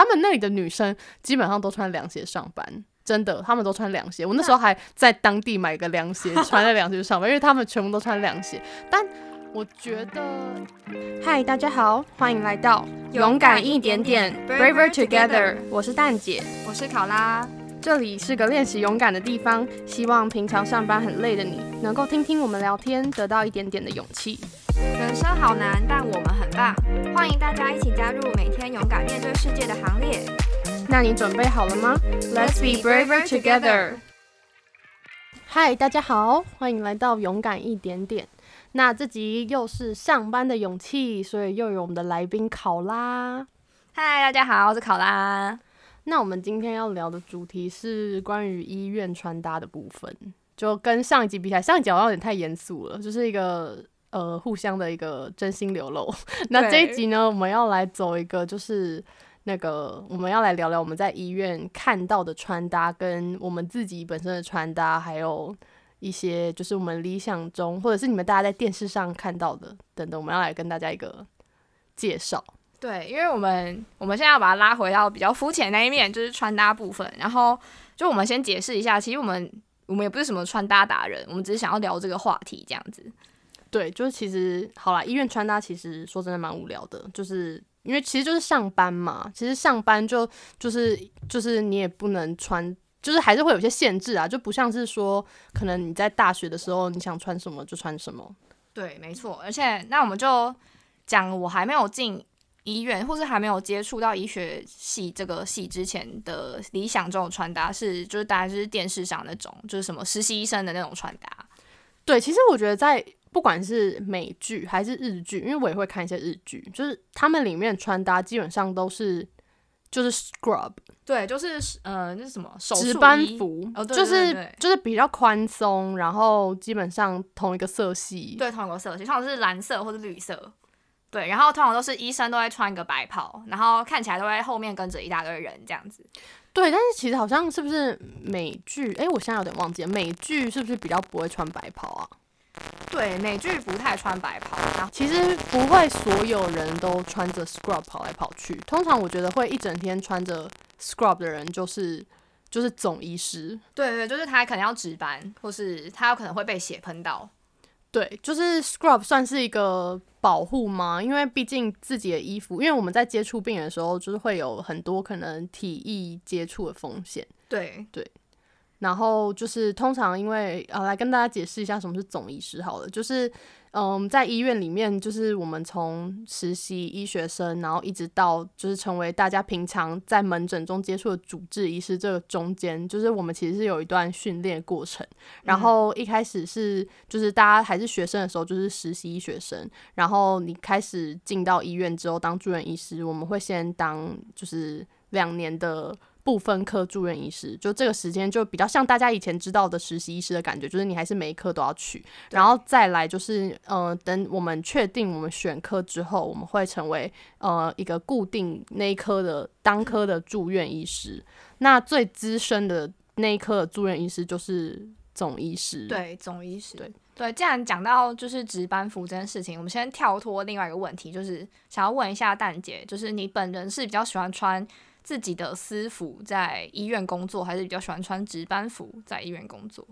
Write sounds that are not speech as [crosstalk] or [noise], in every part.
他们那里的女生基本上都穿凉鞋上班，真的，他们都穿凉鞋。我那时候还在当地买个凉鞋，穿在凉鞋上班，因为他们全部都穿凉鞋。但我觉得，嗨，大家好，欢迎来到勇敢一点点，Braver Together。我是蛋姐，我是考拉。这里是个练习勇敢的地方，希望平常上班很累的你，能够听听我们聊天，得到一点点的勇气。人生好难，但我们很棒。欢迎大家一起加入每天勇敢面对世界的行列。那你准备好了吗？Let's be braver together。嗨，大家好，欢迎来到勇敢一点点。那这集又是上班的勇气，所以又有我们的来宾考拉。嗨，大家好，我是考拉。那我们今天要聊的主题是关于医院穿搭的部分，就跟上一集比起来，上一集好像有点太严肃了，就是一个呃互相的一个真心流露。[laughs] 那这一集呢，我们要来走一个，就是那个我们要来聊聊我们在医院看到的穿搭，跟我们自己本身的穿搭，还有一些就是我们理想中，或者是你们大家在电视上看到的等等，我们要来跟大家一个介绍。对，因为我们我们现在要把它拉回到比较肤浅那一面，就是穿搭部分。然后就我们先解释一下，其实我们我们也不是什么穿搭达人，我们只是想要聊这个话题这样子。对，就是其实好啦，医院穿搭其实说真的蛮无聊的，就是因为其实就是上班嘛，其实上班就就是就是你也不能穿，就是还是会有些限制啊，就不像是说可能你在大学的时候你想穿什么就穿什么。对，没错。而且那我们就讲我还没有进。医院或是还没有接触到医学系这个系之前的理想中的穿搭是，就是大概就是电视上那种，就是什么实习医生的那种穿搭。对，其实我觉得在不管是美剧还是日剧，因为我也会看一些日剧，就是他们里面穿搭基本上都是就是 scrub，对，就是呃那是什么手值班服，就是就是比较宽松，然后基本上同一个色系，对，同一个色系，通常是蓝色或者绿色。对，然后通常都是医生都会穿一个白袍，然后看起来都会后面跟着一大堆人这样子。对，但是其实好像是不是美剧？哎，我现在有点忘记了，美剧是不是比较不会穿白袍啊？对，美剧不太穿白袍。其实不会所有人都穿着 scrub 跑来跑去，通常我觉得会一整天穿着 scrub 的人就是就是总医师。对对，就是他可能要值班，或是他有可能会被血喷到。对，就是 scrub 算是一个保护吗？因为毕竟自己的衣服，因为我们在接触病人的时候，就是会有很多可能体液接触的风险。对对。然后就是通常因为呃，来跟大家解释一下什么是总医师好了，就是嗯，在医院里面，就是我们从实习医学生，然后一直到就是成为大家平常在门诊中接触的主治医师，这个中间，就是我们其实是有一段训练过程。然后一开始是就是大家还是学生的时候，就是实习医学生，然后你开始进到医院之后当住院医师，我们会先当就是两年的。部分科住院医师，就这个时间就比较像大家以前知道的实习医师的感觉，就是你还是每一科都要去，然后再来就是，呃，等我们确定我们选科之后，我们会成为呃一个固定那一科的单科的住院医师。那最资深的那一科的住院医师就是总医师。对，总医师。对对，既然讲到就是值班服这件事情，我们先跳脱另外一个问题，就是想要问一下蛋姐，就是你本人是比较喜欢穿。自己的私服在医院工作，还是比较喜欢穿值班服在医院工作？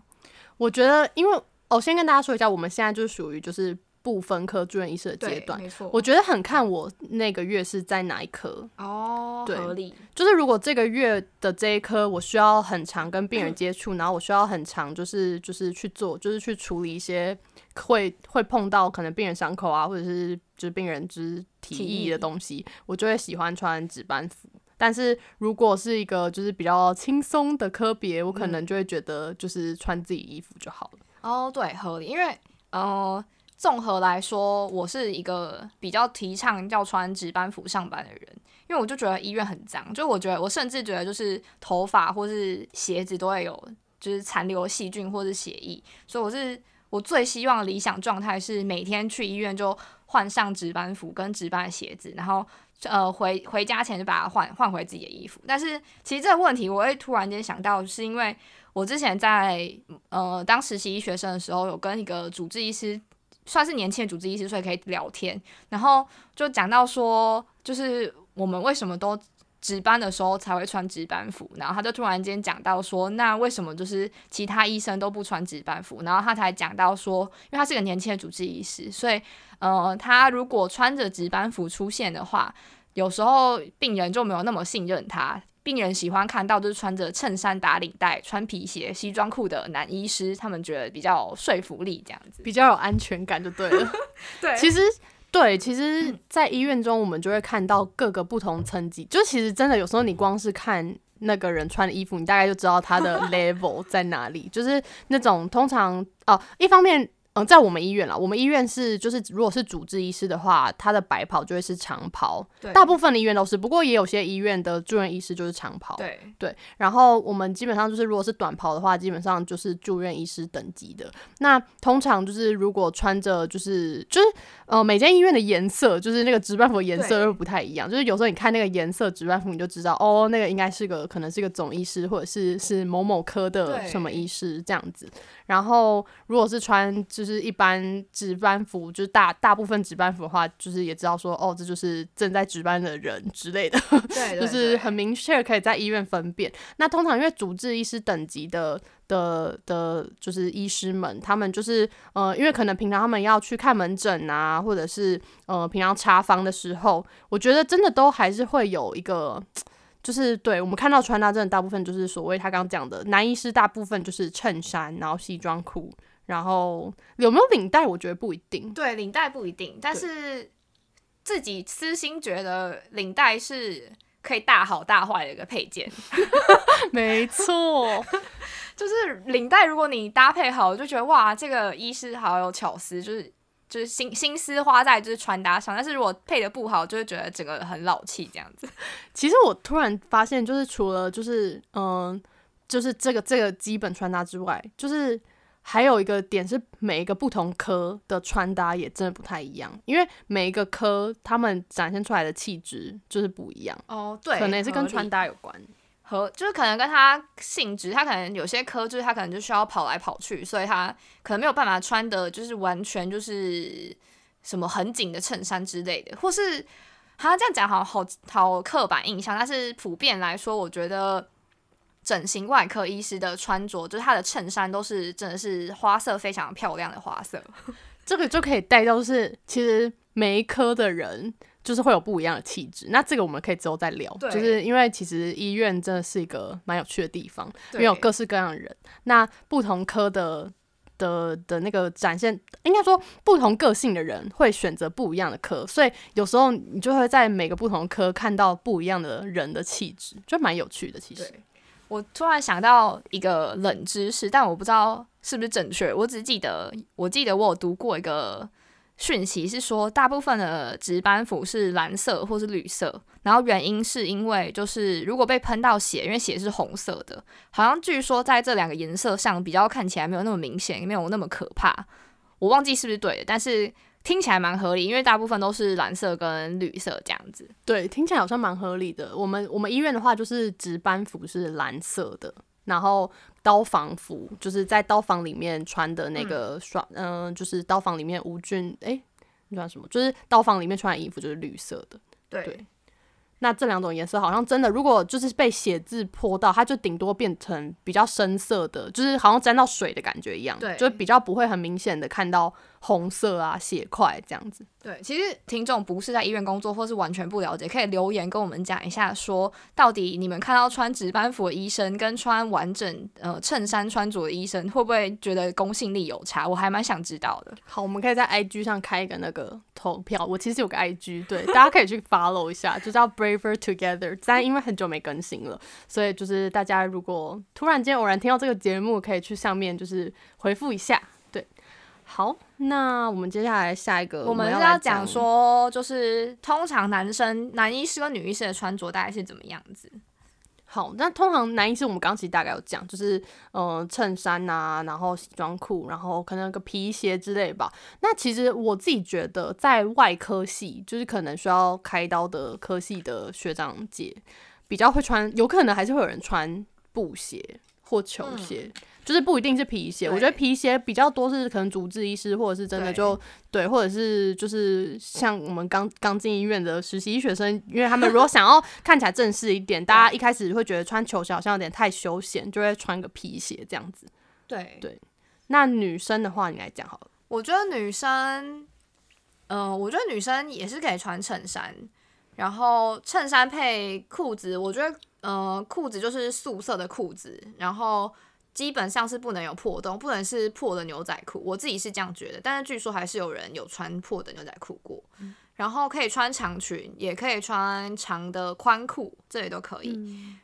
我觉得，因为我先跟大家说一下，我们现在就是属于就是不分科住院医师的阶段，没错。我觉得很看我那个月是在哪一科哦，合理。就是如果这个月的这一科我需要很长跟病人接触，然后我需要很长，就是就是去做，就是去处理一些会会碰到可能病人伤口啊，或者是就是病人之体液的东西，我就会喜欢穿值班服。但是如果是一个就是比较轻松的科别，我可能就会觉得就是穿自己衣服就好了。哦，对，合理。因为呃，综合来说，我是一个比较提倡要穿值班服上班的人，因为我就觉得医院很脏，就我觉得我甚至觉得就是头发或是鞋子都会有就是残留细菌或是血液，所以我是我最希望理想状态是每天去医院就换上值班服跟值班鞋子，然后。呃，回回家前就把它换换回自己的衣服。但是其实这个问题，我会突然间想到，是因为我之前在呃当实习医学生的时候，有跟一个主治医师，算是年轻的主治医师，所以可以聊天。然后就讲到说，就是我们为什么都值班的时候才会穿值班服，然后他就突然间讲到说，那为什么就是其他医生都不穿值班服？然后他才讲到说，因为他是个年轻的主治医师，所以呃，他如果穿着值班服出现的话，有时候病人就没有那么信任他。病人喜欢看到就是穿着衬衫打领带、穿皮鞋、西装裤的男医师，他们觉得比较有说服力，这样子比较有安全感就对了。[laughs] 对，其实对，其实，在医院中我们就会看到各个不同层级，就其实真的有时候你光是看那个人穿的衣服，你大概就知道他的 [laughs] level 在哪里。就是那种通常哦，一方面。嗯，在我们医院啦，我们医院是就是，如果是主治医师的话，他的白袍就会是长袍。对，大部分的医院都是，不过也有些医院的住院医师就是长袍。对对，然后我们基本上就是，如果是短袍的话，基本上就是住院医师等级的。那通常就是如果穿着就是就是呃，每间医院的颜色就是那个值班服的颜色又不太一样，就是有时候你看那个颜色值班服，你就知道哦，那个应该是个可能是个总医师，或者是是某某科的什么医师这样子。然后如果是穿就是一般值班服，就是大大部分值班服的话，就是也知道说哦，这就是正在值班的人之类的，[laughs] 对，就是很明确可以在医院分辨。那通常因为主治医师等级的的的，就是医师们，他们就是呃，因为可能平常他们要去看门诊啊，或者是呃平常查房的时候，我觉得真的都还是会有一个。就是对我们看到穿搭，真的大部分就是所谓他刚刚讲的男医师，大部分就是衬衫，然后西装裤，然后有没有领带，我觉得不一定。对，领带不一定，但是自己私心觉得领带是可以大好大坏的一个配件。[laughs] 没错，[laughs] 就是领带，如果你搭配好，我就觉得哇，这个医师好有巧思，就是。就是心心思花在就是穿搭上，但是如果配的不好，就会觉得整个很老气这样子。[laughs] 其实我突然发现，就是除了就是嗯，就是这个这个基本穿搭之外，就是还有一个点是每一个不同科的穿搭也真的不太一样，因为每一个科他们展现出来的气质就是不一样。哦，对，可能也是跟穿搭有关。和就是可能跟他性质，他可能有些科就是他可能就需要跑来跑去，所以他可能没有办法穿的，就是完全就是什么很紧的衬衫之类的，或是他这样讲好好好刻板印象。但是普遍来说，我觉得整形外科医师的穿着，就是他的衬衫都是真的是花色非常漂亮的花色，[laughs] 这个就可以带到是其实每一科的人。就是会有不一样的气质，那这个我们可以之后再聊。就是因为其实医院真的是一个蛮有趣的地方，因为有各式各样的人。那不同科的的的那个展现，应该说不同个性的人会选择不一样的科，所以有时候你就会在每个不同科看到不一样的人的气质，就蛮有趣的。其实我突然想到一个冷知识，但我不知道是不是正确。我只记得，我记得我有读过一个。讯息是说，大部分的值班服是蓝色或是绿色，然后原因是因为就是如果被喷到血，因为血是红色的，好像据说在这两个颜色上比较看起来没有那么明显，没有那么可怕。我忘记是不是对的，但是听起来蛮合理，因为大部分都是蓝色跟绿色这样子。对，听起来好像蛮合理的。我们我们医院的话，就是值班服是蓝色的。然后刀房服就是在刀房里面穿的那个双，嗯，就是刀房里面无菌，哎，穿什么？就是刀房里面穿的衣服就是绿色的，对。那这两种颜色好像真的，如果就是被血渍泼到，它就顶多变成比较深色的，就是好像沾到水的感觉一样，对，就比较不会很明显的看到红色啊血块这样子。对，其实听众不是在医院工作，或是完全不了解，可以留言跟我们讲一下，说到底你们看到穿值班服的医生跟穿完整呃衬衫穿着的医生，会不会觉得公信力有差？我还蛮想知道的。好，我们可以在 IG 上开一个那个投票。我其实有个 IG，对，大家可以去 follow 一下，就叫 Braver Together。但因为很久没更新了，所以就是大家如果突然间偶然听到这个节目，可以去上面就是回复一下。好，那我们接下来下一个，我们是要讲说，就是通常男生男医师跟女医师的穿着大概是怎么样子？好，那通常男医师我们刚其实大概有讲，就是呃衬衫呐，然后西装裤，然后可能个皮鞋之类吧。那其实我自己觉得，在外科系，就是可能需要开刀的科系的学长姐比较会穿，有可能还是会有人穿布鞋。或球鞋。就是不一定是皮鞋，我觉得皮鞋比较多是可能主治医师或者是真的就对，或者是就是像我们刚刚进医院的实习医学生，因为他们如果想要 [laughs] 看起来正式一点，大家一开始会觉得穿球鞋好像有点太休闲，就会穿个皮鞋这样子。对对，那女生的话，你来讲好了。我觉得女生，嗯，我觉得女生也是可以穿衬衫，然后衬衫配裤子，我觉得，呃，裤子就是素色的裤子，然后。基本上是不能有破洞，不能是破的牛仔裤。我自己是这样觉得，但是据说还是有人有穿破的牛仔裤过。然后可以穿长裙，也可以穿长的宽裤，这里都可以。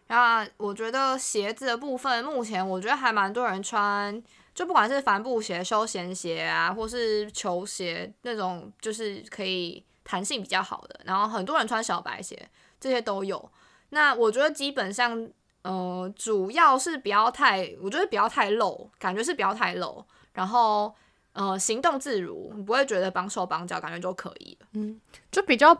那我觉得鞋子的部分，目前我觉得还蛮多人穿，就不管是帆布鞋、休闲鞋啊，或是球鞋那种，就是可以弹性比较好的。然后很多人穿小白鞋，这些都有。那我觉得基本上。呃，主要是不要太，我觉得不要太露，感觉是不要太露，然后呃，行动自如，你不会觉得绑手绑脚，感觉就可以了。嗯，就比较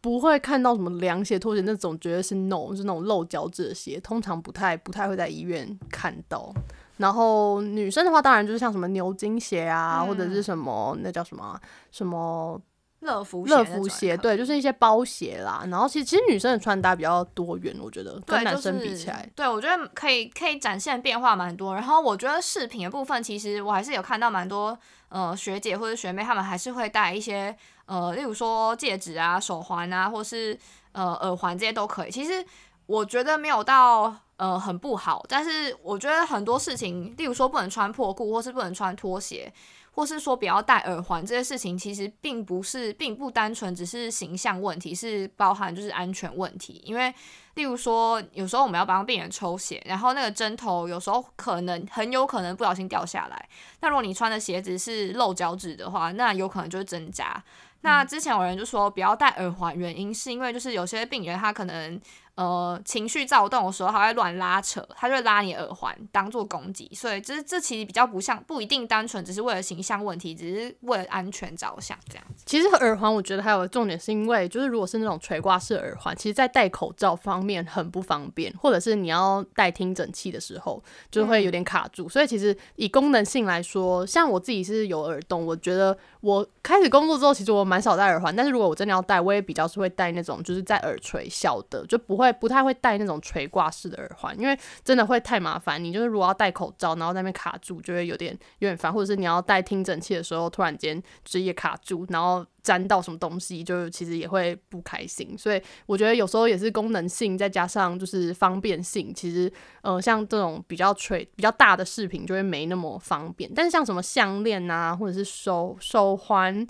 不会看到什么凉鞋、拖鞋那种，绝对是 no，是那种露脚趾的鞋，通常不太不太会在医院看到。然后女生的话，当然就是像什么牛津鞋啊，或者是什么那叫什么什么。乐福乐福鞋，对，就是一些包鞋啦。然后其实其实女生的穿搭比较多元，我觉得跟男生比起来，对我觉得可以可以展现变化蛮多。然后我觉得饰品的部分，其实我还是有看到蛮多呃学姐或者学妹，她们还是会戴一些呃，例如说戒指啊、手环啊，或是呃耳环这些都可以。其实我觉得没有到呃很不好，但是我觉得很多事情，例如说不能穿破裤，或是不能穿拖鞋。或是说不要戴耳环这些事情，其实并不是，并不单纯只是形象问题，是包含就是安全问题。因为，例如说，有时候我们要帮病人抽血，然后那个针头有时候可能很有可能不小心掉下来。那如果你穿的鞋子是露脚趾的话，那有可能就是针扎。那之前有人就说不要戴耳环，原因是因为就是有些病人他可能。呃，情绪躁动的时候，他会乱拉扯，他就会拉你耳环当做攻击，所以这这其实比较不像，不一定单纯只是为了形象问题，只是为了安全着想这样子。其实耳环我觉得还有个重点，是因为就是如果是那种垂挂式耳环，其实在戴口罩方面很不方便，或者是你要戴听诊器的时候就会有点卡住。所以其实以功能性来说，像我自己是有耳洞，我觉得我开始工作之后，其实我蛮少戴耳环，但是如果我真的要戴，我也比较是会戴那种就是在耳垂小的，就不会。不太会戴那种垂挂式的耳环，因为真的会太麻烦。你就是如果要戴口罩，然后在那边卡住，就会有点有点烦。或者是你要戴听诊器的时候，突然间职业卡住，然后粘到什么东西，就其实也会不开心。所以我觉得有时候也是功能性，再加上就是方便性。其实，呃，像这种比较垂比较大的饰品就会没那么方便。但是像什么项链啊，或者是手手环，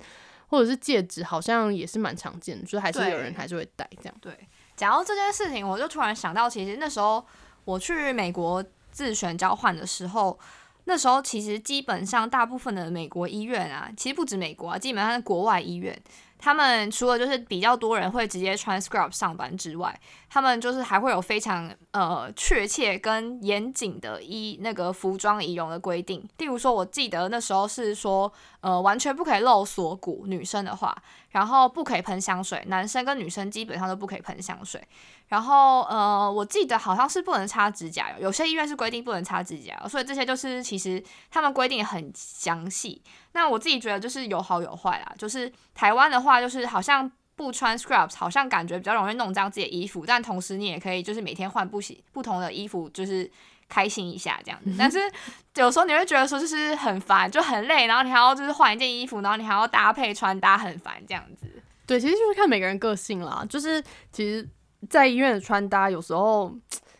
或者是戒指，好像也是蛮常见的，就还是有人还是会戴这样。对。讲到这件事情，我就突然想到，其实那时候我去美国自选交换的时候，那时候其实基本上大部分的美国医院啊，其实不止美国啊，基本上是国外医院。他们除了就是比较多人会直接穿 scrub 上班之外，他们就是还会有非常呃确切跟严谨的衣那个服装仪容的规定。例如说，我记得那时候是说，呃，完全不可以露锁骨，女生的话，然后不可以喷香水，男生跟女生基本上都不可以喷香水。然后呃，我记得好像是不能擦指甲油，有些医院是规定不能擦指甲油，所以这些就是其实他们规定很详细。那我自己觉得就是有好有坏啦，就是台湾的话，就是好像不穿 scrubs，好像感觉比较容易弄脏自己的衣服，但同时你也可以就是每天换不洗不同的衣服，就是开心一下这样子。[laughs] 但是有时候你会觉得说就是很烦，就很累，然后你还要就是换一件衣服，然后你还要搭配穿搭，很烦这样子。对，其实就是看每个人个性啦，就是其实。在医院的穿搭，有时候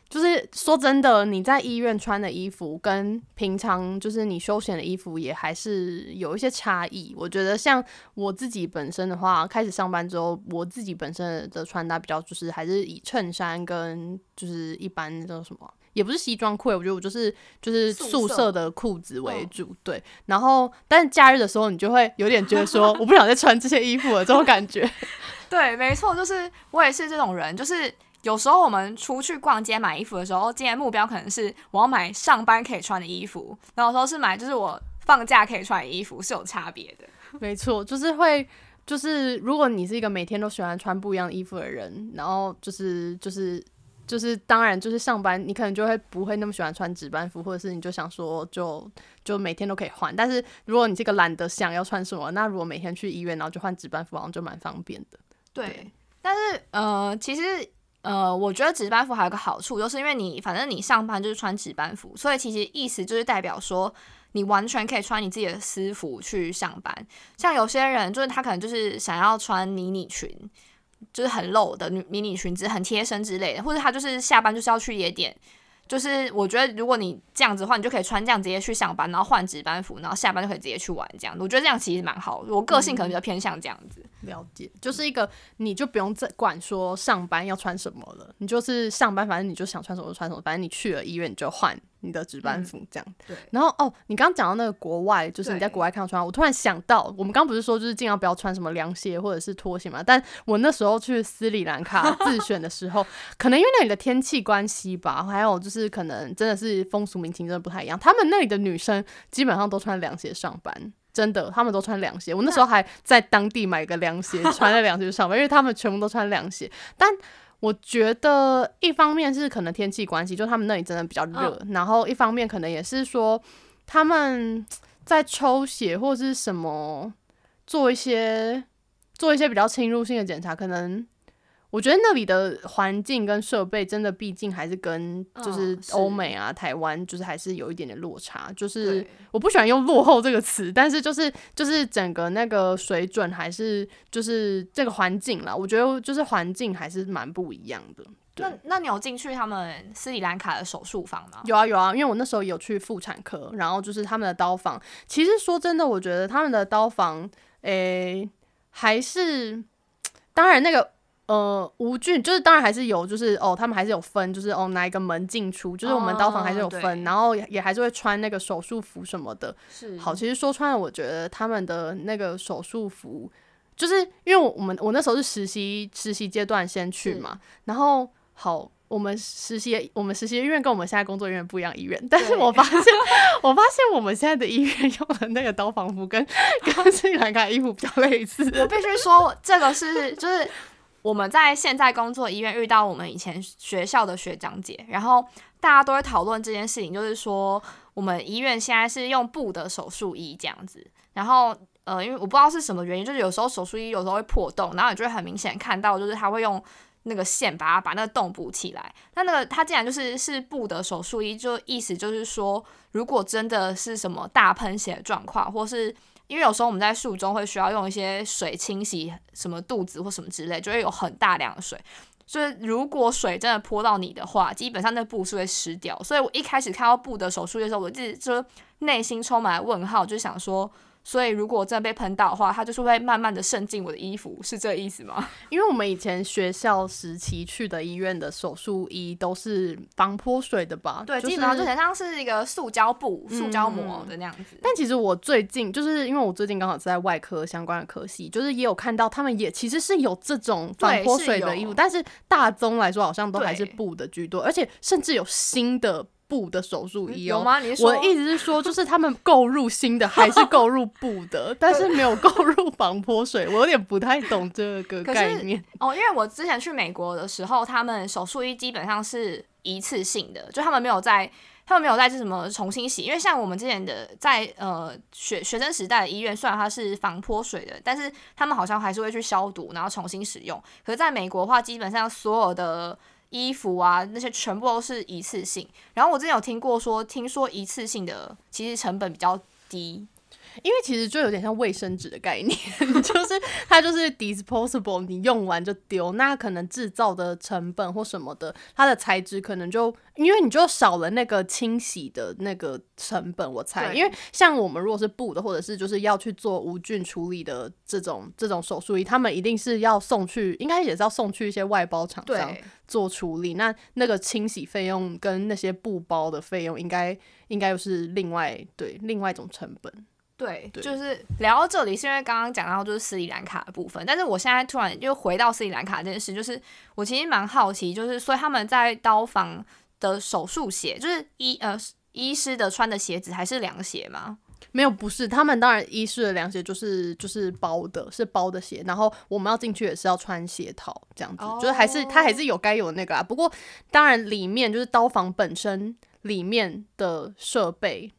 就是说真的，你在医院穿的衣服跟平常就是你休闲的衣服也还是有一些差异。我觉得像我自己本身的话，开始上班之后，我自己本身的穿搭比较就是还是以衬衫跟就是一般那种什么，也不是西装裤，我觉得我就是就是宿舍的裤子为主。对，然后但是假日的时候，你就会有点觉得说，[laughs] 我不想再穿这些衣服了，这种感觉。[laughs] 对，没错，就是我也是这种人。就是有时候我们出去逛街买衣服的时候，今天目标可能是我要买上班可以穿的衣服，然后说是买就是我放假可以穿的衣服，是有差别的。[laughs] 没错，就是会，就是如果你是一个每天都喜欢穿不一样衣服的人，然后就是就是就是当然就是上班，你可能就会不会那么喜欢穿值班服，或者是你就想说就就每天都可以换。但是如果你这个懒得想要穿什么，那如果每天去医院然后就换值班服，好像就蛮方便的。对，但是呃，其实呃，我觉得值班服还有个好处，就是因为你反正你上班就是穿值班服，所以其实意思就是代表说。你完全可以穿你自己的私服去上班，像有些人就是他可能就是想要穿迷你裙，就是很露的女迷你裙子，很贴身之类的，或者他就是下班就是要去夜店。就是我觉得，如果你这样子的话，你就可以穿这样直接去上班，然后换值班服，然后下班就可以直接去玩。这样，我觉得这样其实蛮好。我个性可能比较偏向这样子。了解，就是一个你就不用再管说上班要穿什么了，你就是上班，反正你就想穿什么就穿什么，反正你去了医院你就换你的值班服这样。对。然后哦，你刚刚讲到那个国外，就是你在国外看到穿，我突然想到，我们刚不是说就是尽量不要穿什么凉鞋或者是拖鞋嘛？但我那时候去斯里兰卡自选的时候，可能因为那里的天气关系吧，还有就是可能真的是风俗民情真的不太一样，他们那里的女生基本上都穿凉鞋上班。真的，他们都穿凉鞋。我那时候还在当地买个凉鞋，[laughs] 穿在凉鞋上班，因为他们全部都穿凉鞋。但我觉得一方面是可能天气关系，就他们那里真的比较热，然后一方面可能也是说他们在抽血或是什么做一些做一些比较侵入性的检查，可能。我觉得那里的环境跟设备真的，毕竟还是跟就是欧美啊、台湾，就是还是有一点点落差。就是我不喜欢用“落后”这个词，但是就是就是整个那个水准还是就是这个环境啦。我觉得就是环境还是蛮不一样的。那那你有进去他们斯里兰卡的手术房吗？有啊有啊，因为我那时候有去妇产科，然后就是他们的刀房。其实说真的，我觉得他们的刀房，诶，还是当然那个。呃，无菌就是当然还是有，就是哦，他们还是有分，就是哦哪一个门进出，就是我们刀房还是有分，然后也还是会穿那个手术服什么的。是好，其实说穿了，我觉得他们的那个手术服，就是因为我们我那时候是实习实习阶段先去嘛，然后好，我们实习我们实习医院跟我们现在工作医院不一样医院，但是我发现 [laughs] 我发现我们现在的医院用的那个刀房服跟跟斯里兰卡衣服比较类似。我必须说，这个是就是。我们在现在工作医院遇到我们以前学校的学长姐，然后大家都会讨论这件事情，就是说我们医院现在是用布的手术衣这样子，然后呃，因为我不知道是什么原因，就是有时候手术衣有时候会破洞，然后你就会很明显看到，就是他会用那个线把它把那个洞补起来。那那个他既然就是是布的手术衣，就意思就是说，如果真的是什么大喷血状况，或是因为有时候我们在术中会需要用一些水清洗什么肚子或什么之类，就会有很大量的水。所以如果水真的泼到你的话，基本上那布是会湿掉。所以我一开始看到布的手术的时候，我自己就内心充满了问号，就想说。所以，如果真的被喷到的话，它就是会慢慢的渗进我的衣服，是这个意思吗？[laughs] 因为我们以前学校时期去的医院的手术衣都是防泼水的吧？对，基本上就很像是一个塑胶布、塑胶膜的那样子。但其实我最近就是因为我最近刚好在外科相关的科系，就是也有看到他们也其实是有这种防泼水的衣服，但是大宗来说好像都还是布的居多，而且甚至有新的。布的手术衣有吗？你我的意思是说，就是他们购入新的 [laughs] 还是购入布的，但是没有购入防泼水，我有点不太懂这个概念。哦，因为我之前去美国的时候，他们手术衣基本上是一次性的，就他们没有在，他们没有在这什么重新洗。因为像我们之前的在呃学学生时代的医院，虽然它是防泼水的，但是他们好像还是会去消毒，然后重新使用。可是在美国的话，基本上所有的。衣服啊，那些全部都是一次性。然后我之前有听过说，听说一次性的其实成本比较低。因为其实就有点像卫生纸的概念，[laughs] 就是它就是 disposable，你用完就丢。那可能制造的成本或什么的，它的材质可能就因为你就少了那个清洗的那个成本，我猜。因为像我们如果是布的，或者是就是要去做无菌处理的这种这种手术衣，他们一定是要送去，应该也是要送去一些外包厂商做处理。那那个清洗费用跟那些布包的费用，应该应该又是另外对另外一种成本。对，就是聊到这里，是因为刚刚讲到就是斯里兰卡的部分，但是我现在突然又回到斯里兰卡这件事，就是我其实蛮好奇，就是所以他们在刀房的手术鞋，就是医呃医师的穿的鞋子还是凉鞋吗？没有，不是，他们当然医师的凉鞋就是就是包的，是包的鞋，然后我们要进去也是要穿鞋套，这样子，就是还是它还是有该有那个啊。不过当然里面就是刀房本身里面的设备，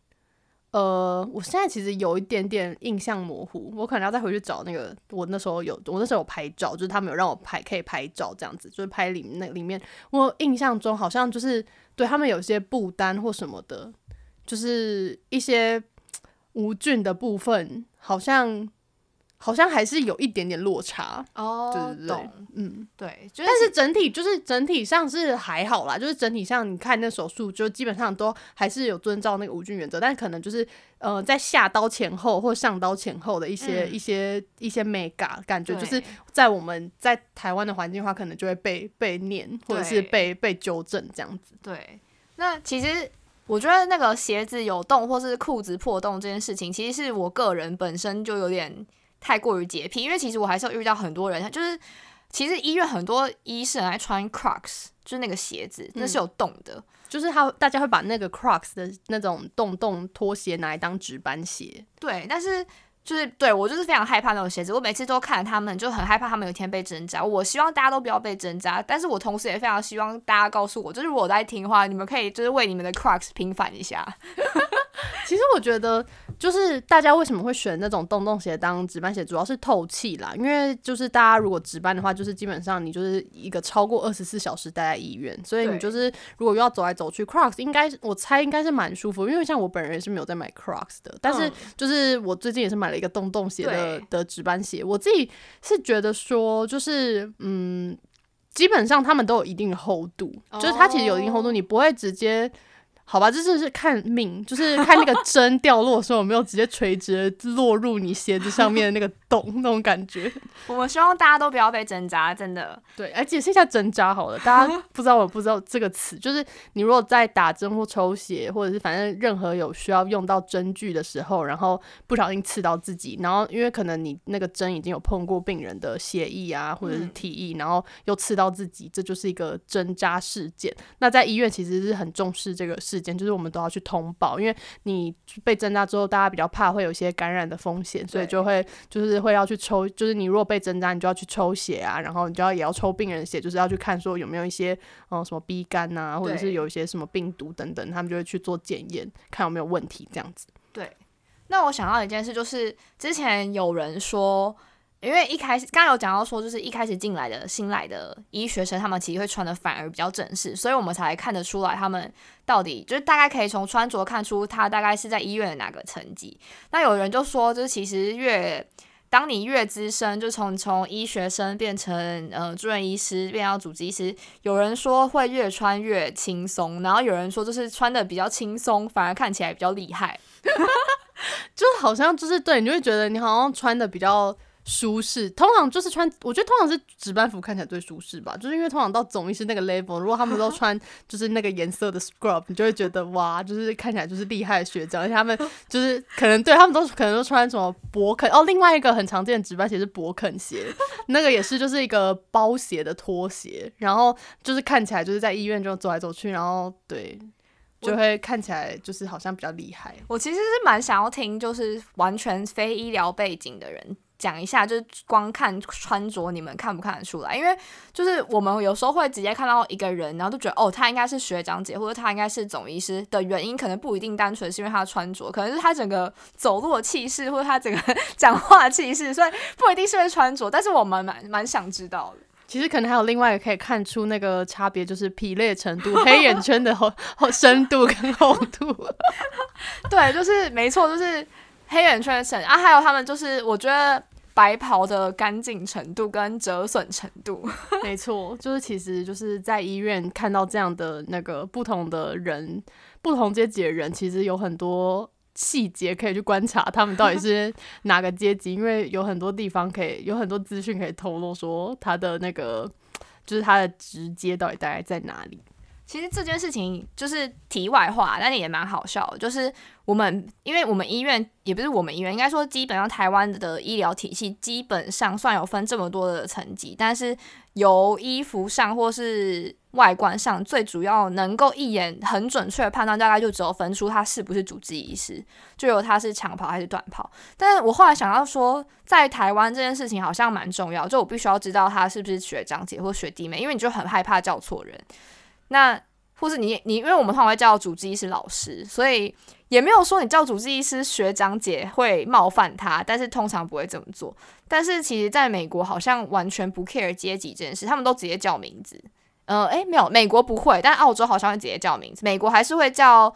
呃，我现在其实有一点点印象模糊，我可能要再回去找那个我那时候有我那时候有拍照，就是他们有让我拍可以拍照这样子，就是拍里那里面，我印象中好像就是对他们有些布单或什么的，就是一些。无菌的部分好像好像还是有一点点落差。哦，对对对，嗯，对，但是整体就是整体上是还好啦，就是整体上你看那手术就基本上都还是有遵照那个无菌原则，但可能就是呃在下刀前后或上刀前后的一些一些一些美感感觉，就是在我们在台湾的环境的话，可能就会被被念或者是被被纠正这样子。对，那其实。我觉得那个鞋子有洞或是裤子破洞这件事情，其实是我个人本身就有点太过于洁癖，因为其实我还是有遇到很多人，就是其实医院很多医生爱穿 Crocs，就是那个鞋子那是有洞的，就是他大家会把那个 Crocs 的那种洞洞拖鞋拿来当值班鞋，对，但是。就是对我就是非常害怕那种鞋子，我每次都看他们，就很害怕他们有一天被针扎。我希望大家都不要被针扎，但是我同时也非常希望大家告诉我，就是我在听的话，你们可以就是为你们的 Crocs 平反一下。[laughs] 其实我觉得，就是大家为什么会选那种洞洞鞋当值班鞋，主要是透气啦。因为就是大家如果值班的话，就是基本上你就是一个超过二十四小时待在医院，所以你就是如果又要走来走去，Crocs 应该我猜应该是蛮舒服。因为像我本人也是没有在买 Crocs 的，但是就是我最近也是买了一个洞洞鞋的的值班鞋。我自己是觉得说，就是嗯，基本上他们都有一定的厚度，就是它其实有一定厚度，你不会直接。好吧，这就是看命，就是看那个 [laughs] 针掉落的时候有没有直接垂直落入你鞋子上面的那个 [laughs] 洞，那种感觉。我们希望大家都不要被针扎，真的。对，来解释一下针扎好了，大家不知道我不知道这个词，就是你如果在打针或抽血，或者是反正任何有需要用到针具的时候，然后不小心刺到自己，然后因为可能你那个针已经有碰过病人的血液啊，或者是体液，然后又刺到自己，这就是一个针扎事件。那在医院其实是很重视这个事。时间就是我们都要去通报，因为你被针扎之后，大家比较怕会有一些感染的风险，所以就会就是会要去抽，就是你如果被针扎，你就要去抽血啊，然后你就要也要抽病人血，就是要去看说有没有一些嗯什么 B 肝啊，或者是有一些什么病毒等等，他们就会去做检验，看有没有问题这样子。对，那我想到一件事，就是之前有人说。因为一开始刚有讲到说，就是一开始进来的新来的医学生，他们其实会穿的反而比较正式，所以我们才看得出来他们到底就是大概可以从穿着看出他大概是在医院的哪个层级。那有人就说，就是其实越当你越资深，就从从医学生变成呃住院医师，变到主治医师，有人说会越穿越轻松，然后有人说就是穿的比较轻松，反而看起来比较厉害，[laughs] 就好像就是对，你就会觉得你好像穿的比较。舒适，通常就是穿，我觉得通常是值班服看起来最舒适吧，就是因为通常到总医师那个 level，如果他们都穿 [laughs] 就是那个颜色的 scrub，你就会觉得哇，就是看起来就是厉害的学长，而且他们就是可能对他们都可能都穿什么博肯哦，另外一个很常见的值班鞋是博肯鞋，[laughs] 那个也是就是一个包鞋的拖鞋，然后就是看起来就是在医院就走来走去，然后对。就会看起来就是好像比较厉害。我其实是蛮想要听，就是完全非医疗背景的人讲一下，就是光看穿着，你们看不看得出来？因为就是我们有时候会直接看到一个人，然后就觉得哦，他应该是学长姐，或者他应该是总医师的原因，可能不一定单纯是因为他的穿着，可能是他整个走路的气势，或者他整个讲话气势，所以不一定是因为穿着。但是我们蛮蛮想知道的。其实可能还有另外一个可以看出那个差别，就是疲累程度、黑眼圈的厚厚深度跟厚度。[laughs] 对，就是没错，就是黑眼圈深啊，还有他们就是我觉得白袍的干净程度跟折损程度。[laughs] 没错，就是其实就是在医院看到这样的那个不同的人、不同阶级的人，其实有很多。细节可以去观察他们到底是哪个阶级，因为有很多地方可以有很多资讯可以透露，说他的那个就是他的直接到底大概在哪里。其实这件事情就是题外话，但是也蛮好笑。就是我们，因为我们医院也不是我们医院，应该说基本上台湾的医疗体系基本上算有分这么多的层级，但是由衣服上或是外观上，最主要能够一眼很准确的判断，大概就只有分出他是不是主治医师，就有他是长跑还是短跑。但是我后来想到说，在台湾这件事情好像蛮重要，就我必须要知道他是不是学长姐或学弟妹，因为你就很害怕叫错人。那或是你你，因为我们通常会叫主治医师老师，所以也没有说你叫主治医师学长姐会冒犯他，但是通常不会这么做。但是其实在美国好像完全不 care 阶级这件事，他们都直接叫名字。呃，诶，没有，美国不会，但澳洲好像会直接叫名字。美国还是会叫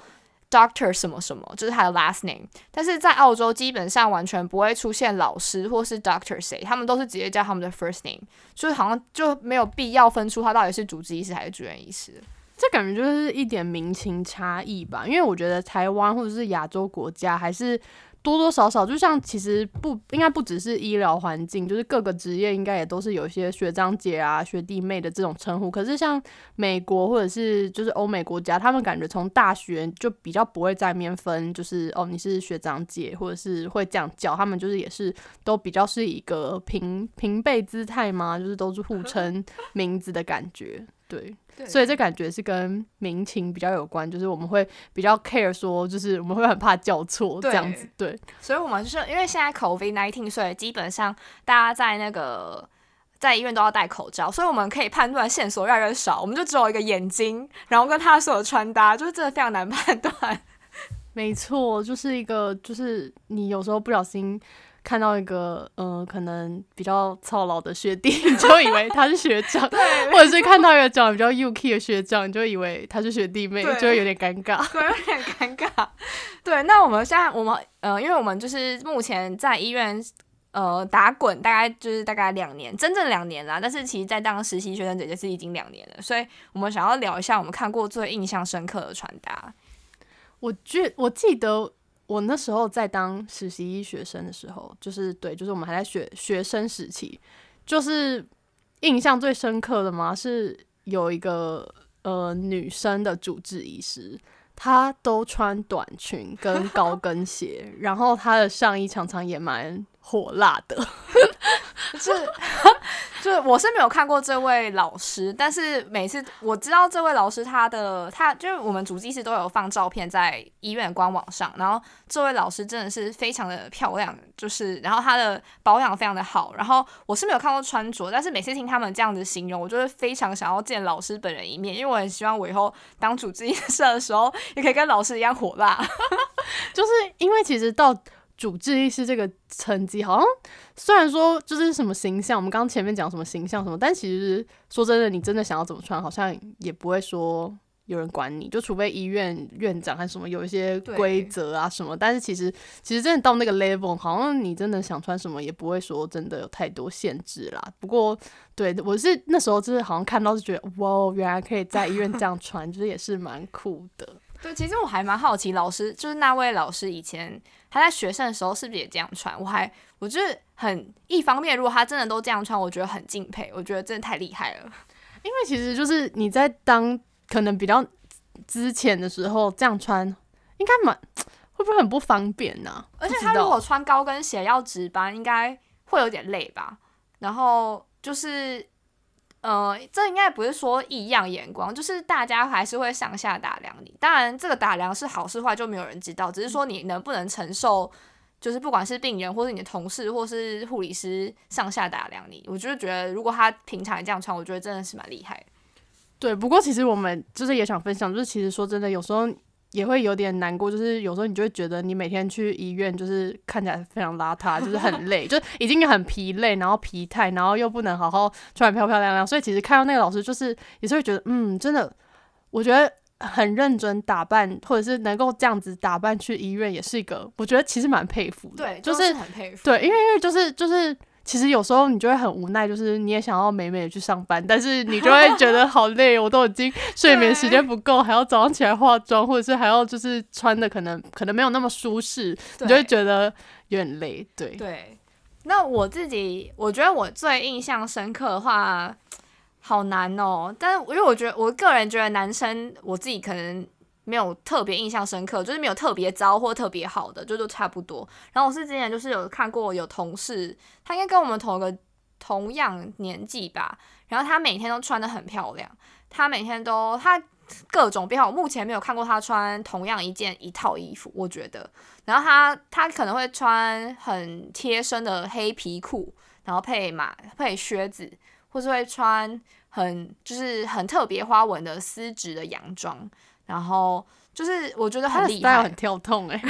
doctor 什么什么，就是他的 last name。但是在澳洲基本上完全不会出现老师或是 doctor 谁，他们都是直接叫他们的 first name，所以好像就没有必要分出他到底是主治医师还是住院医师。这感觉就是一点民情差异吧，因为我觉得台湾或者是亚洲国家还是多多少少，就像其实不应该不只是医疗环境，就是各个职业应该也都是有一些学长姐啊、学弟妹的这种称呼。可是像美国或者是就是欧美国家，他们感觉从大学就比较不会在面分，就是哦你是学长姐，或者是会这样叫他们，就是也是都比较是一个平平辈姿态嘛，就是都是互 [laughs] 称名字的感觉，对。所以这感觉是跟民情比较有关，就是我们会比较 care 说，就是我们会很怕叫错这样子。对，所以我们就是因为现在 COVID nineteen，所以基本上大家在那个在医院都要戴口罩，所以我们可以判断线索越来越少，我们就只有一个眼睛，然后跟他所有穿搭，就是真的非常难判断。[laughs] 没错，就是一个就是你有时候不小心。看到一个嗯，可能比较操劳的学弟，[laughs] 你就以为他是学长；或者是看到一个长得比较 UK 的学长，你就以为他是学弟妹，就会有点尴尬。[laughs] 对，有点尴尬。对，那我们现在我们呃，因为我们就是目前在医院呃打滚，大概就是大概两年，真正两年啦。但是其实，在当实习学生姐姐是已经两年了，所以我们想要聊一下我们看过最印象深刻的穿搭。我觉我记得。我那时候在当实习医学生的时候，就是对，就是我们还在学学生时期，就是印象最深刻的嘛，是有一个呃女生的主治医师，她都穿短裙跟高跟鞋，[laughs] 然后她的上衣常常也蛮火辣的，[laughs] 是。就是我是没有看过这位老师，但是每次我知道这位老师他的他就是我们主机师都有放照片在医院官网上，然后这位老师真的是非常的漂亮，就是然后他的保养非常的好，然后我是没有看过穿着，但是每次听他们这样子形容，我就会非常想要见老师本人一面，因为我很希望我以后当主治医师的时候也可以跟老师一样火辣，[laughs] 就是因为其实到。主治医师这个层级，好像虽然说就是什么形象，我们刚刚前面讲什么形象什么，但其实说真的，你真的想要怎么穿，好像也不会说有人管你，就除非医院院长还是什么有一些规则啊什么。但是其实其实真的到那个 level，好像你真的想穿什么，也不会说真的有太多限制啦。不过对我是那时候就是好像看到就觉得哇，原来可以在医院这样穿，就是也是蛮酷的。对，其实我还蛮好奇，老师就是那位老师以前他在学生的时候是不是也这样穿？我还我就是很一方面，如果他真的都这样穿，我觉得很敬佩，我觉得真的太厉害了。因为其实就是你在当可能比较之前的时候这样穿，应该蛮会不会很不方便呢？而且他如果穿高跟鞋要值班，应该会有点累吧？然后就是。呃，这应该不是说异样眼光，就是大家还是会上下打量你。当然，这个打量是好是坏就没有人知道，只是说你能不能承受，就是不管是病人或是你的同事或是护理师上下打量你，我就是觉得如果他平常也这样穿，我觉得真的是蛮厉害。对，不过其实我们就是也想分享，就是其实说真的，有时候。也会有点难过，就是有时候你就会觉得你每天去医院就是看起来非常邋遢，就是很累，[laughs] 就已经很疲累，然后疲态，然后又不能好好穿漂漂亮亮，所以其实看到那个老师就是也是会觉得，嗯，真的，我觉得很认真打扮，或者是能够这样子打扮去医院，也是一个我觉得其实蛮佩服的，对，就是很佩服，对，因为因为就是就是。其实有时候你就会很无奈，就是你也想要美美的去上班，但是你就会觉得好累，我都已经睡眠时间不够，还要早上起来化妆，或者是还要就是穿的可能可能没有那么舒适，你就会觉得有点累。对对，那我自己我觉得我最印象深刻的话，好难哦。但是因为我觉得，我个人觉得男生我自己可能没有特别印象深刻，就是没有特别糟或特别好的，就都差不多。然后我是之前就是有看过有同事，他应该跟我们同一个同样年纪吧，然后他每天都穿的很漂亮，他每天都他。各种变化，我目前没有看过他穿同样一件一套衣服，我觉得。然后他他可能会穿很贴身的黑皮裤，然后配马配靴子，或是会穿很就是很特别花纹的丝质的洋装。然后就是我觉得很厉害，很跳痛哎。[laughs]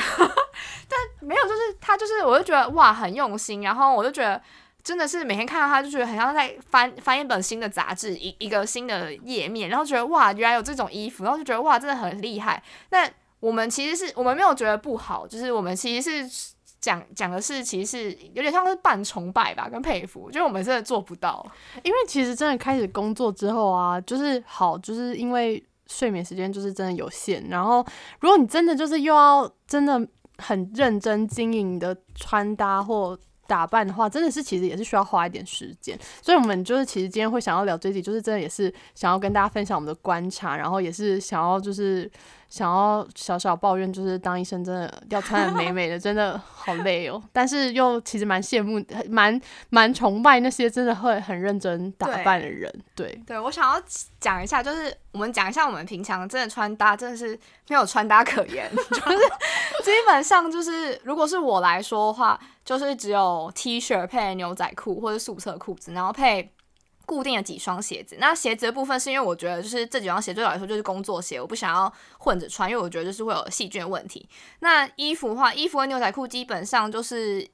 但没有，就是他就是我就觉得哇很用心，然后我就觉得。真的是每天看到他，就觉得很像在翻翻一本新的杂志，一一个新的页面，然后觉得哇，原来有这种衣服，然后就觉得哇，真的很厉害。那我们其实是我们没有觉得不好，就是我们其实是讲讲的是，其实是有点像是半崇拜吧，跟佩服，就是我们真的做不到。因为其实真的开始工作之后啊，就是好，就是因为睡眠时间就是真的有限，然后如果你真的就是又要真的很认真经营你的穿搭或。打扮的话，真的是其实也是需要花一点时间，所以我们就是其实今天会想要聊这集，就是真的也是想要跟大家分享我们的观察，然后也是想要就是。想要小小抱怨，就是当医生真的要穿的美美的，真的好累哦。[laughs] 但是又其实蛮羡慕、蛮蛮崇拜那些真的会很认真打扮的人。对，对我想要讲一下，就是我们讲一下我们平常真的穿搭，真的是没有穿搭可言，[laughs] 就是基本上就是如果是我来说的话，就是只有 T 恤配牛仔裤或者素色裤子，然后配。固定了几双鞋子，那鞋子的部分是因为我觉得就是这几双鞋对我来说就是工作鞋，我不想要混着穿，因为我觉得就是会有细菌问题。那衣服的话，衣服和牛仔裤基本上就是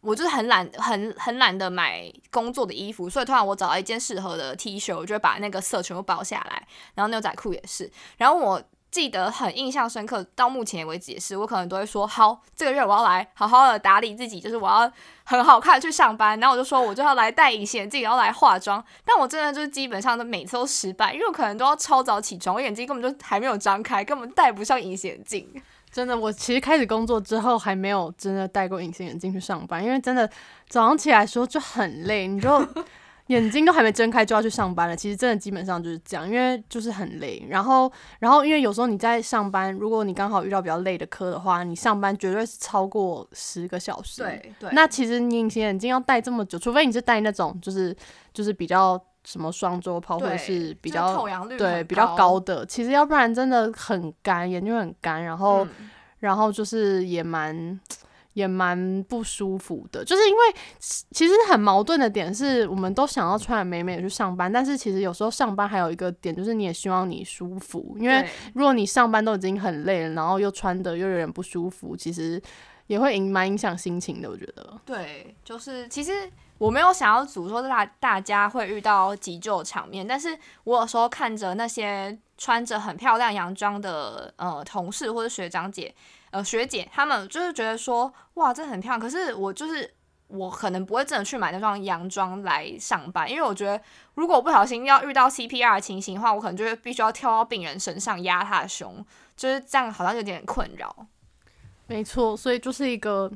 我就是很懒，很很懒得买工作的衣服，所以突然我找到一件适合的 T 恤，我就会把那个色全部包下来，然后牛仔裤也是，然后我。记得很印象深刻，到目前为止也是，我可能都会说好，这个月我要来好好的打理自己，就是我要很好看去上班。然后我就说我就要来戴隐形眼镜，然后来化妆。但我真的就是基本上都每次都失败，因为我可能都要超早起床，我眼睛根本就还没有张开，根本戴不上隐形眼镜。真的，我其实开始工作之后还没有真的戴过隐形眼镜去上班，因为真的早上起来的时候就很累，你就。眼睛都还没睁开就要去上班了，其实真的基本上就是这样，因为就是很累。然后，然后因为有时候你在上班，如果你刚好遇到比较累的科的话，你上班绝对是超过十个小时。对对。那其实你隐形眼镜要戴这么久，除非你是戴那种就是就是比较什么双周抛或者是比较对比较高的，其实要不然真的很干，眼睛很干，然后然后就是也蛮。也蛮不舒服的，就是因为其实很矛盾的点是，我们都想要穿的美美的去上班，但是其实有时候上班还有一个点，就是你也希望你舒服，因为如果你上班都已经很累了，然后又穿的又有点不舒服，其实也会影蛮影响心情的。我觉得，对，就是其实我没有想要组说大大家会遇到急救场面，但是我有时候看着那些穿着很漂亮洋装的呃同事或者学长姐。呃，学姐他们就是觉得说，哇，这很漂亮。可是我就是我可能不会真的去买那双洋装来上班，因为我觉得如果我不小心要遇到 CPR 情形的话，我可能就会必须要跳到病人身上压他的胸，就是这样，好像有点困扰。没错，所以就是一个，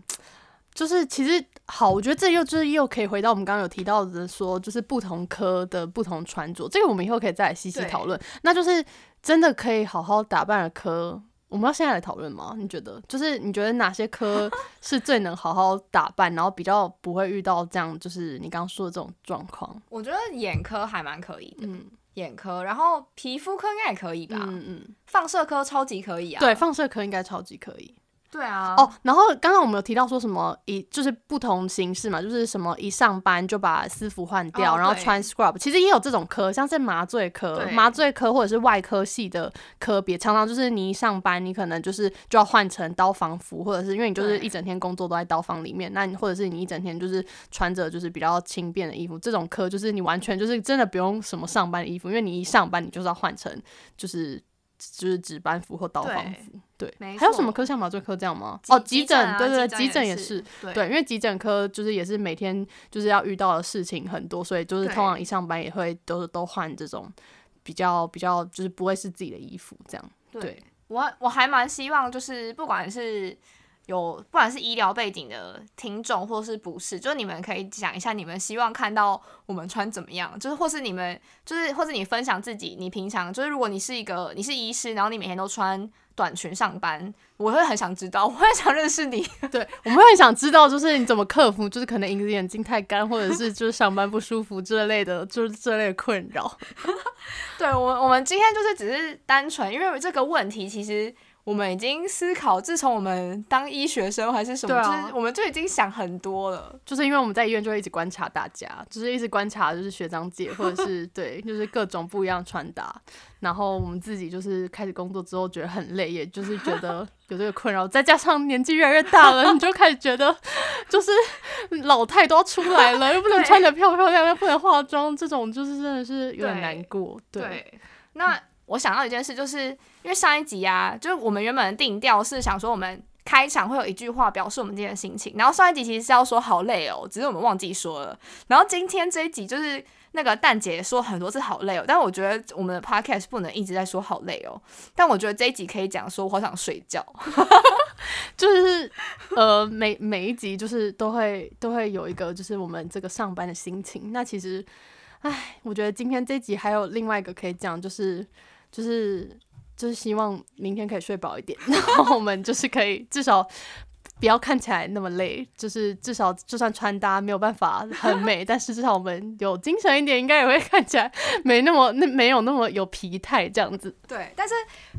就是其实好，我觉得这又就是又可以回到我们刚刚有提到的，说就是不同科的不同穿着，这个我们以后可以再来细细讨论。那就是真的可以好好打扮的科。我们要现在来讨论吗？你觉得，就是你觉得哪些科 [laughs] 是最能好好打扮，然后比较不会遇到这样，就是你刚刚说的这种状况？我觉得眼科还蛮可以的，嗯，眼科，然后皮肤科应该也可以吧，嗯嗯，放射科超级可以啊，对，放射科应该超级可以。对啊，哦，然后刚刚我们有提到说什么一就是不同形式嘛，就是什么一上班就把私服换掉，然后穿 scrub，其实也有这种科，像是麻醉科、麻醉科或者是外科系的科别，常常就是你一上班，你可能就是就要换成刀房服，或者是因为你就是一整天工作都在刀房里面，那你或者是你一整天就是穿着就是比较轻便的衣服，这种科就是你完全就是真的不用什么上班的衣服，因为你一上班你就是要换成就是。就是值班服或导房服，对，还有什么科像麻醉科这样吗？哦，急诊，对对，急诊也是，对，因为急诊科就是也是每天就是要遇到的事情很多，所以就是通常一上班也会都都换这种比较比较就是不会是自己的衣服这样。对我我还蛮希望就是不管是。有不管是医疗背景的听众，或是不是，就是你们可以讲一下你们希望看到我们穿怎么样，就是或是你们就是或是你分享自己，你平常就是如果你是一个你是医师，然后你每天都穿短裙上班，我会很想知道，[laughs] 我会想认识你。对，我们会很想知道，就是你怎么克服，就是可能你的眼睛太干，或者是就是上班不舒服这类的，就是这类困扰。[laughs] 对我，我们今天就是只是单纯，因为这个问题其实。我们已经思考，自从我们当医学生还是什么，就是我们就已经想很多了。就是因为我们在医院就会一直观察大家，就是一直观察，就是学长姐 [laughs] 或者是对，就是各种不一样穿搭。然后我们自己就是开始工作之后觉得很累，也就是觉得 [laughs] 有这个困扰。再加上年纪越来越大了，你就开始觉得 [laughs] 就是老态都要出来了，又不能穿的漂漂亮亮，不能化妆，这种就是真的是有点难过。对，那。我想到一件事，就是因为上一集啊，就是我们原本的定调是想说，我们开场会有一句话表示我们今天的心情。然后上一集其实是要说好累哦，只是我们忘记说了。然后今天这一集就是那个蛋姐说很多次好累哦，但我觉得我们的 podcast 不能一直在说好累哦。但我觉得这一集可以讲说我好想睡觉，[laughs] 就是呃每每一集就是都会都会有一个就是我们这个上班的心情。那其实，唉，我觉得今天这集还有另外一个可以讲，就是。就是就是希望明天可以睡饱一点，[laughs] 然后我们就是可以至少不要看起来那么累，就是至少就算穿搭没有办法很美，但是至少我们有精神一点，应该也会看起来没那么那没有那么有疲态这样子。对，[laughs] 但是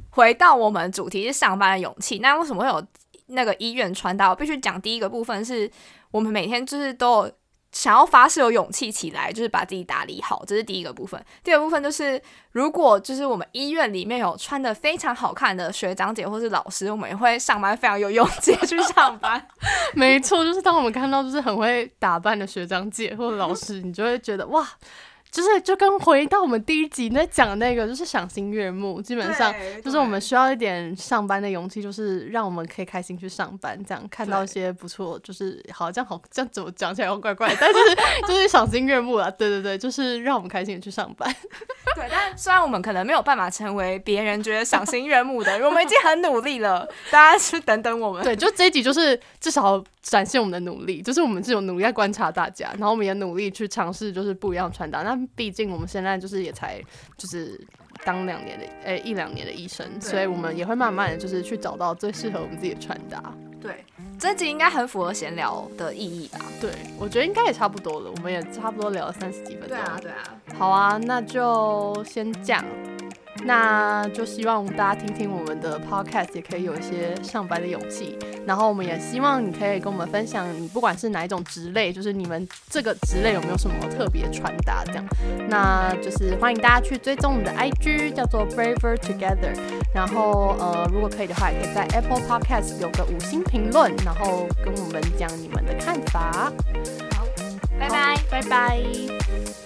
回到我们主题是上班的勇气，那为什么会有那个医院穿搭？我必须讲第一个部分是我们每天就是都有。想要发誓有勇气起来，就是把自己打理好，这是第一个部分。第二部分就是，如果就是我们医院里面有穿的非常好看的学长姐或是老师，我们也会上班非常有勇气去上班。没错，就是当我们看到就是很会打扮的学长姐或者老师，你就会觉得哇。就是就跟回到我们第一集那讲那个，就是赏心悦目。基本上就是我们需要一点上班的勇气，就是让我们可以开心去上班，这样看到一些不错，就是好这样好这样怎么讲起来又怪怪，但是就是赏心悦目啊！对对对，就是让我们开心的去上班。[laughs] 对，但虽然我们可能没有办法成为别人觉得赏心悦目的，我们已经很努力了，大家是等等我们。对，就这一集就是至少展现我们的努力，就是我们这种努力在观察大家，然后我们也努力去尝试，就是不一样穿搭。那毕竟我们现在就是也才就是当两年的诶一两年的医生，所以我们也会慢慢的就是去找到最适合我们自己的穿搭。对，这集应该很符合闲聊的意义吧？对，我觉得应该也差不多了，我们也差不多聊了三十几分钟。对啊，对啊。好啊，那就先这样。那就希望大家听听我们的 podcast，也可以有一些上班的勇气。然后我们也希望你可以跟我们分享，你不管是哪一种职类，就是你们这个职类有没有什么特别穿搭这样。那就是欢迎大家去追踪我们的 IG，叫做 Braver Together。然后呃，如果可以的话，也可以在 Apple Podcast 有个五星评论，然后跟我们讲你们的看法。好，拜拜，拜拜。